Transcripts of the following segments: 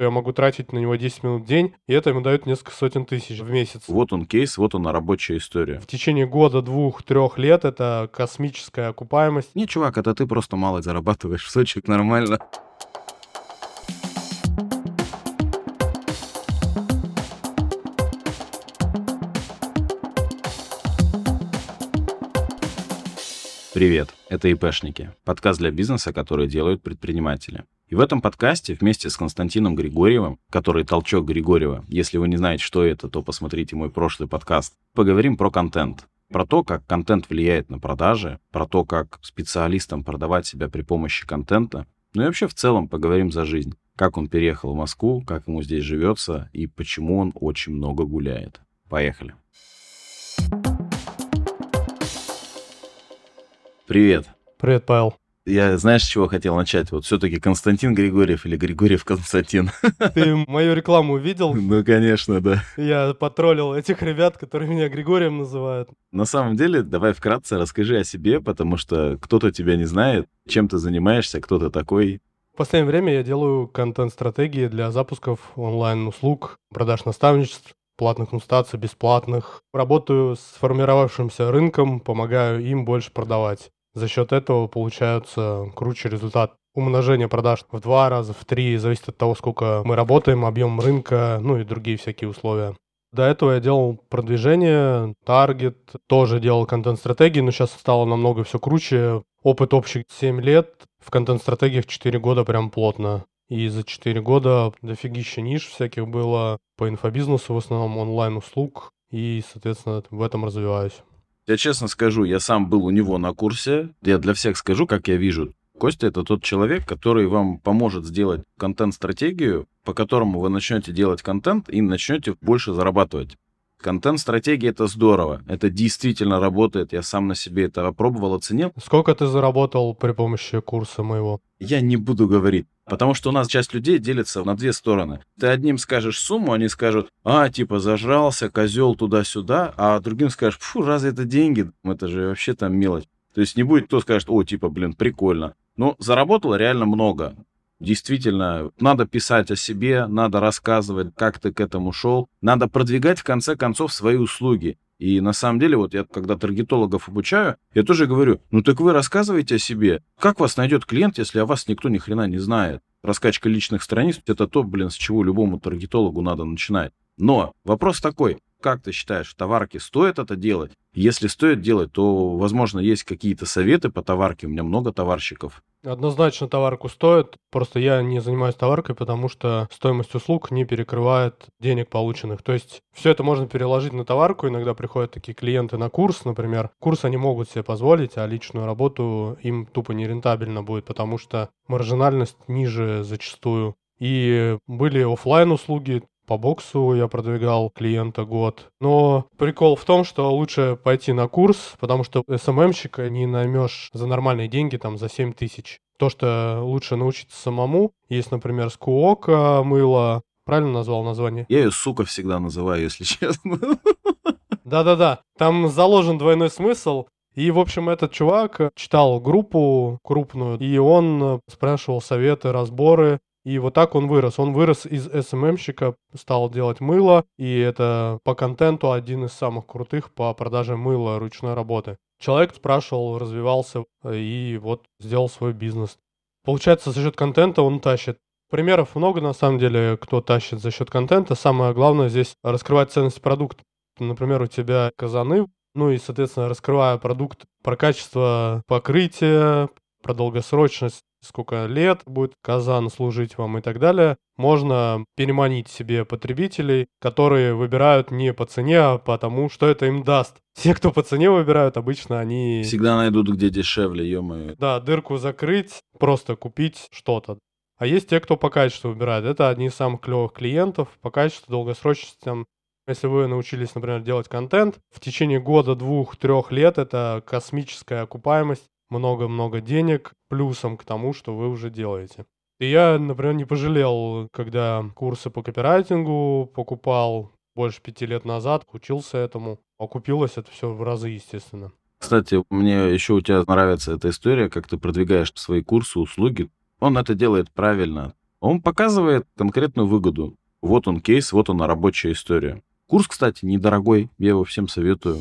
Я могу тратить на него 10 минут в день, и это ему дает несколько сотен тысяч в месяц. Вот он кейс, вот она рабочая история. В течение года, двух, трех лет это космическая окупаемость. Не, чувак, это ты просто мало зарабатываешь в Сочи, нормально. Привет, это ИПшники, подкаст для бизнеса, который делают предприниматели. И в этом подкасте вместе с Константином Григорьевым, который толчок Григорьева, если вы не знаете, что это, то посмотрите мой прошлый подкаст, поговорим про контент. Про то, как контент влияет на продажи, про то, как специалистам продавать себя при помощи контента, ну и вообще в целом поговорим за жизнь. Как он переехал в Москву, как ему здесь живется и почему он очень много гуляет. Поехали. Привет. Привет, Павел. Я, знаешь, с чего хотел начать? Вот все-таки Константин Григорьев или Григорьев Константин? Ты мою рекламу видел? Ну, конечно, да. Я потроллил этих ребят, которые меня Григорием называют. На самом деле, давай вкратце расскажи о себе, потому что кто-то тебя не знает, чем ты занимаешься, кто ты такой. В последнее время я делаю контент-стратегии для запусков онлайн-услуг, продаж наставничеств, платных консультаций, бесплатных. Работаю с формировавшимся рынком, помогаю им больше продавать. За счет этого получается круче результат. Умножение продаж в два раза, в три, зависит от того, сколько мы работаем, объем рынка, ну и другие всякие условия. До этого я делал продвижение, таргет, тоже делал контент-стратегии, но сейчас стало намного все круче. Опыт общий 7 лет, в контент-стратегиях 4 года прям плотно. И за 4 года дофигища ниш всяких было по инфобизнесу, в основном онлайн-услуг, и, соответственно, в этом развиваюсь. Я честно скажу, я сам был у него на курсе. Я для всех скажу, как я вижу. Костя — это тот человек, который вам поможет сделать контент-стратегию, по которому вы начнете делать контент и начнете больше зарабатывать. Контент-стратегия — это здорово. Это действительно работает. Я сам на себе это опробовал, оценил. Сколько ты заработал при помощи курса моего? Я не буду говорить. Потому что у нас часть людей делится на две стороны. Ты одним скажешь сумму, они скажут, а, типа, зажрался, козел туда-сюда, а другим скажешь, фу, разве это деньги? Это же вообще там мелочь. То есть не будет кто скажет, о, типа, блин, прикольно. Но заработало реально много. Действительно, надо писать о себе, надо рассказывать, как ты к этому шел. Надо продвигать, в конце концов, свои услуги. И на самом деле, вот я когда таргетологов обучаю, я тоже говорю, ну так вы рассказывайте о себе. Как вас найдет клиент, если о вас никто ни хрена не знает? Раскачка личных страниц — это то, блин, с чего любому таргетологу надо начинать. Но вопрос такой, как ты считаешь, товарки стоит это делать? Если стоит делать, то, возможно, есть какие-то советы по товарке. У меня много товарщиков. Однозначно товарку стоит. Просто я не занимаюсь товаркой, потому что стоимость услуг не перекрывает денег полученных. То есть все это можно переложить на товарку. Иногда приходят такие клиенты на курс, например. Курс они могут себе позволить, а личную работу им тупо нерентабельно будет, потому что маржинальность ниже зачастую. И были офлайн услуги, по боксу я продвигал клиента год. Но прикол в том, что лучше пойти на курс, потому что СММщика не наймешь за нормальные деньги, там, за 7 тысяч. То, что лучше научиться самому. Есть, например, скуока, мыло. Правильно назвал название? Я ее сука всегда называю, если честно. Да-да-да. Там заложен двойной смысл. И, в общем, этот чувак читал группу крупную, и он спрашивал советы, разборы, и вот так он вырос. Он вырос из СММщика, стал делать мыло, и это по контенту один из самых крутых по продаже мыла ручной работы. Человек спрашивал, развивался и вот сделал свой бизнес. Получается, за счет контента он тащит. Примеров много, на самом деле, кто тащит за счет контента. Самое главное здесь раскрывать ценность продукта. Например, у тебя казаны, ну и, соответственно, раскрывая продукт про качество покрытия, про долгосрочность сколько лет будет казан служить вам и так далее, можно переманить себе потребителей, которые выбирают не по цене, а потому, что это им даст. Те, кто по цене выбирают, обычно они... Всегда найдут, где дешевле, ё Да, дырку закрыть, просто купить что-то. А есть те, кто по качеству выбирает. Это одни из самых клевых клиентов. По качеству, долгосрочностям. Если вы научились, например, делать контент, в течение года, двух, трех лет это космическая окупаемость много-много денег плюсом к тому, что вы уже делаете. И я, например, не пожалел, когда курсы по копирайтингу покупал больше пяти лет назад, учился этому. Окупилось это все в разы, естественно. Кстати, мне еще у тебя нравится эта история, как ты продвигаешь свои курсы, услуги. Он это делает правильно. Он показывает конкретную выгоду. Вот он кейс, вот она рабочая история. Курс, кстати, недорогой, я его всем советую.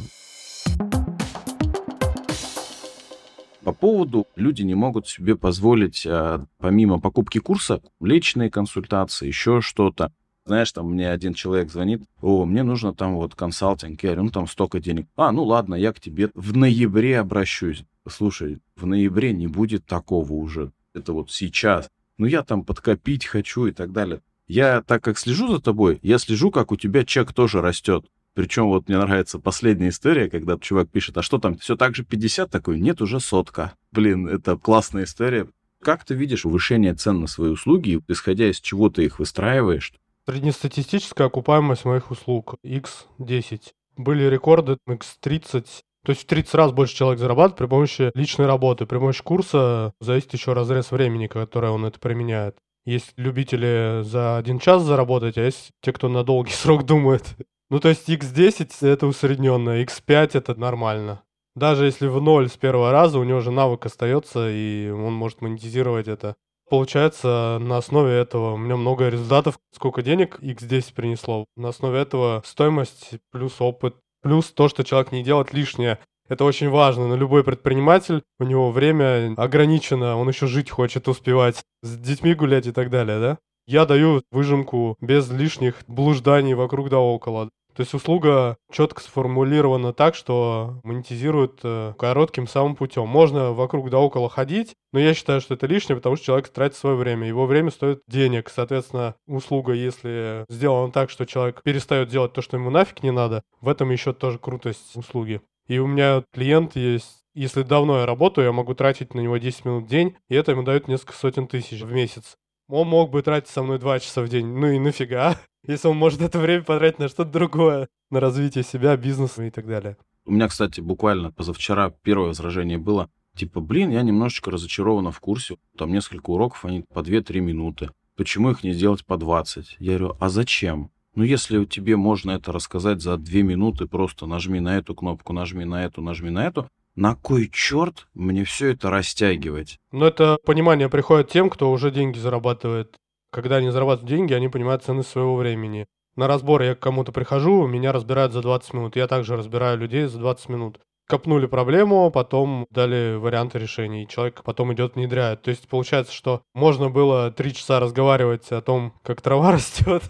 По поводу люди не могут себе позволить, а, помимо покупки курса, личные консультации, еще что-то. Знаешь, там мне один человек звонит, о, мне нужно там вот консалтинг, я говорю, ну там столько денег. А, ну ладно, я к тебе в ноябре обращусь. Слушай, в ноябре не будет такого уже. Это вот сейчас. Ну я там подкопить хочу и так далее. Я, так как слежу за тобой, я слежу, как у тебя чек тоже растет. Причем вот мне нравится последняя история, когда чувак пишет, а что там, все так же 50? Такой, нет, уже сотка. Блин, это классная история. Как ты видишь повышение цен на свои услуги, исходя из чего ты их выстраиваешь? Среднестатистическая окупаемость моих услуг X10. Были рекорды X30. То есть в 30 раз больше человек зарабатывает при помощи личной работы. При помощи курса зависит еще разрез времени, которое он это применяет. Есть любители за один час заработать, а есть те, кто на долгий срок думает. Ну, то есть X10 это усредненно, X5 это нормально. Даже если в ноль с первого раза, у него же навык остается, и он может монетизировать это. Получается, на основе этого у меня много результатов. Сколько денег X10 принесло. На основе этого стоимость плюс опыт, плюс то, что человек не делает лишнее. Это очень важно. Но любой предприниматель, у него время ограничено, он еще жить хочет, успевать, с детьми гулять и так далее, да? Я даю выжимку без лишних блужданий вокруг да около. То есть услуга четко сформулирована так, что монетизирует э, коротким самым путем. Можно вокруг да около ходить, но я считаю, что это лишнее, потому что человек тратит свое время. Его время стоит денег. Соответственно, услуга, если сделана так, что человек перестает делать то, что ему нафиг не надо, в этом еще тоже крутость услуги. И у меня клиент есть, если давно я работаю, я могу тратить на него 10 минут в день, и это ему дает несколько сотен тысяч в месяц. Он мог бы тратить со мной 2 часа в день. Ну и нафига, если он может это время потратить на что-то другое, на развитие себя, бизнеса и так далее. У меня, кстати, буквально позавчера первое возражение было, типа, блин, я немножечко разочарована в курсе. Там несколько уроков, они по 2-3 минуты. Почему их не сделать по 20? Я говорю, а зачем? Ну, если тебе можно это рассказать за две минуты, просто нажми на эту кнопку, нажми на эту, нажми на эту, на кой черт мне все это растягивать? Но это понимание приходит тем, кто уже деньги зарабатывает. Когда они зарабатывают деньги, они понимают цены своего времени. На разбор я к кому-то прихожу, меня разбирают за 20 минут. Я также разбираю людей за 20 минут. Копнули проблему, потом дали варианты решений, и человек потом идет внедряет. То есть получается, что можно было три часа разговаривать о том, как трава растет,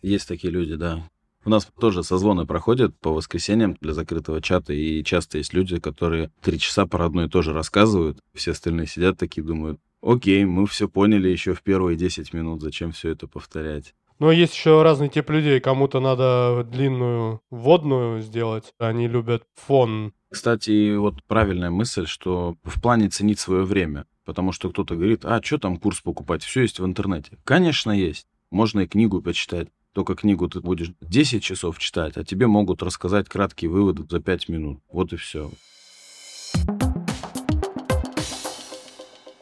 Есть такие люди, да. У нас тоже созвоны проходят по воскресеньям для закрытого чата, и часто есть люди, которые три часа про одно и то же рассказывают. Все остальные сидят такие, думают, окей, мы все поняли еще в первые 10 минут, зачем все это повторять. Но есть еще разный тип людей. Кому-то надо длинную водную сделать. Они любят фон. Кстати, вот правильная мысль, что в плане ценить свое время. Потому что кто-то говорит, а что там курс покупать? Все есть в интернете. Конечно, есть. Можно и книгу почитать. Только книгу ты будешь 10 часов читать, а тебе могут рассказать краткие выводы за 5 минут. Вот и все.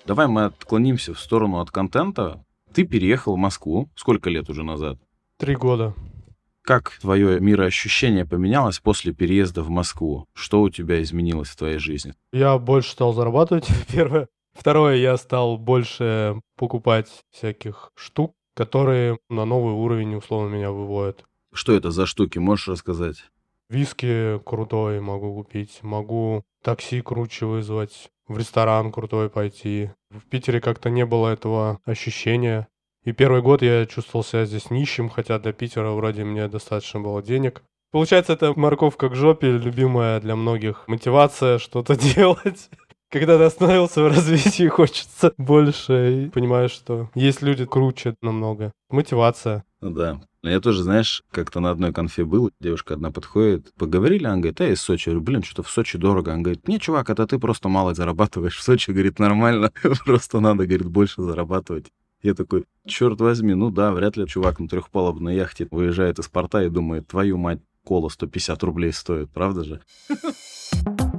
Давай мы отклонимся в сторону от контента. Ты переехал в Москву. Сколько лет уже назад? Три года. Как твое мироощущение поменялось после переезда в Москву? Что у тебя изменилось в твоей жизни? Я больше стал зарабатывать, первое. Второе, я стал больше покупать всяких штук, которые на новый уровень условно меня выводят. Что это за штуки, можешь рассказать? Виски крутой могу купить, могу такси круче вызвать, в ресторан крутой пойти. В Питере как-то не было этого ощущения. И первый год я чувствовал себя здесь нищим, хотя для Питера вроде мне достаточно было денег. Получается, это морковка к жопе, любимая для многих мотивация что-то делать. Когда ты остановился в развитии, хочется больше. И понимаешь, что есть люди круче намного. Мотивация. Ну да. Я тоже, знаешь, как-то на одной конфе был, девушка одна подходит, поговорили, она говорит, а из Сочи. Я говорю, блин, что-то в Сочи дорого. Он говорит, не, чувак, это ты просто мало зарабатываешь. В Сочи, говорит, нормально, просто надо, говорит, больше зарабатывать. Я такой, черт возьми, ну да, вряд ли чувак на трехпалубной яхте выезжает из порта и думает, твою мать, кола 150 рублей стоит, правда же?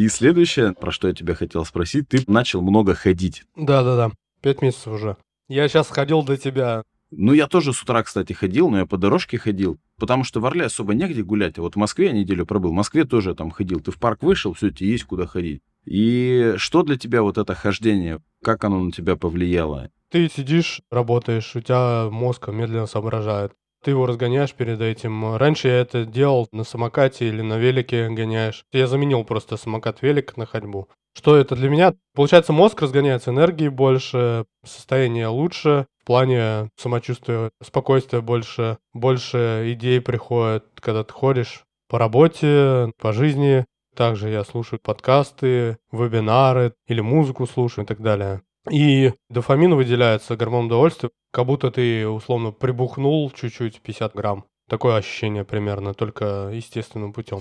И следующее, про что я тебя хотел спросить, ты начал много ходить. Да-да-да, пять месяцев уже. Я сейчас ходил до тебя. Ну, я тоже с утра, кстати, ходил, но я по дорожке ходил, потому что в Орле особо негде гулять. А вот в Москве я неделю пробыл. В Москве тоже там ходил. Ты в парк вышел, все, тебе есть куда ходить. И что для тебя вот это хождение? Как оно на тебя повлияло? Ты сидишь, работаешь, у тебя мозг медленно соображает. Ты его разгоняешь перед этим. Раньше я это делал на самокате или на велике гоняешь. Я заменил просто самокат-велик на ходьбу. Что это для меня? Получается, мозг разгоняется, энергии больше, состояние лучше, в плане самочувствия, спокойствия больше, больше идей приходит, когда ты ходишь по работе, по жизни. Также я слушаю подкасты, вебинары или музыку слушаю и так далее. И дофамин выделяется, гормон удовольствия, как будто ты условно прибухнул чуть-чуть, 50 грамм. Такое ощущение примерно, только естественным путем.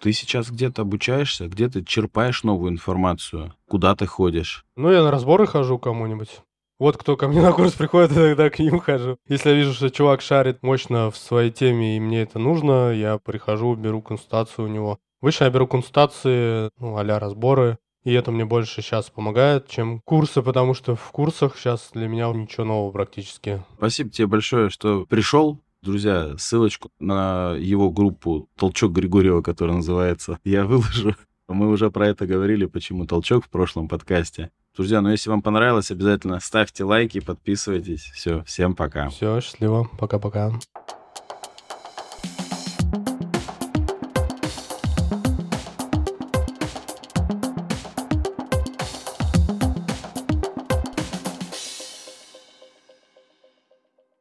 Ты сейчас где-то обучаешься, где ты черпаешь новую информацию, куда ты ходишь? Ну, я на разборы хожу кому-нибудь. Вот кто ко мне на курс приходит, я тогда к ним хожу. Если я вижу, что чувак шарит мощно в своей теме, и мне это нужно, я прихожу, беру консультацию у него. Обычно я беру консультации, ну, а разборы, и это мне больше сейчас помогает, чем курсы, потому что в курсах сейчас для меня ничего нового практически. Спасибо тебе большое, что пришел. Друзья, ссылочку на его группу «Толчок Григорьева», которая называется, я выложу. Мы уже про это говорили, почему толчок в прошлом подкасте. Друзья, ну если вам понравилось, обязательно ставьте лайки, подписывайтесь. Все, всем пока. Все, счастливо. Пока-пока.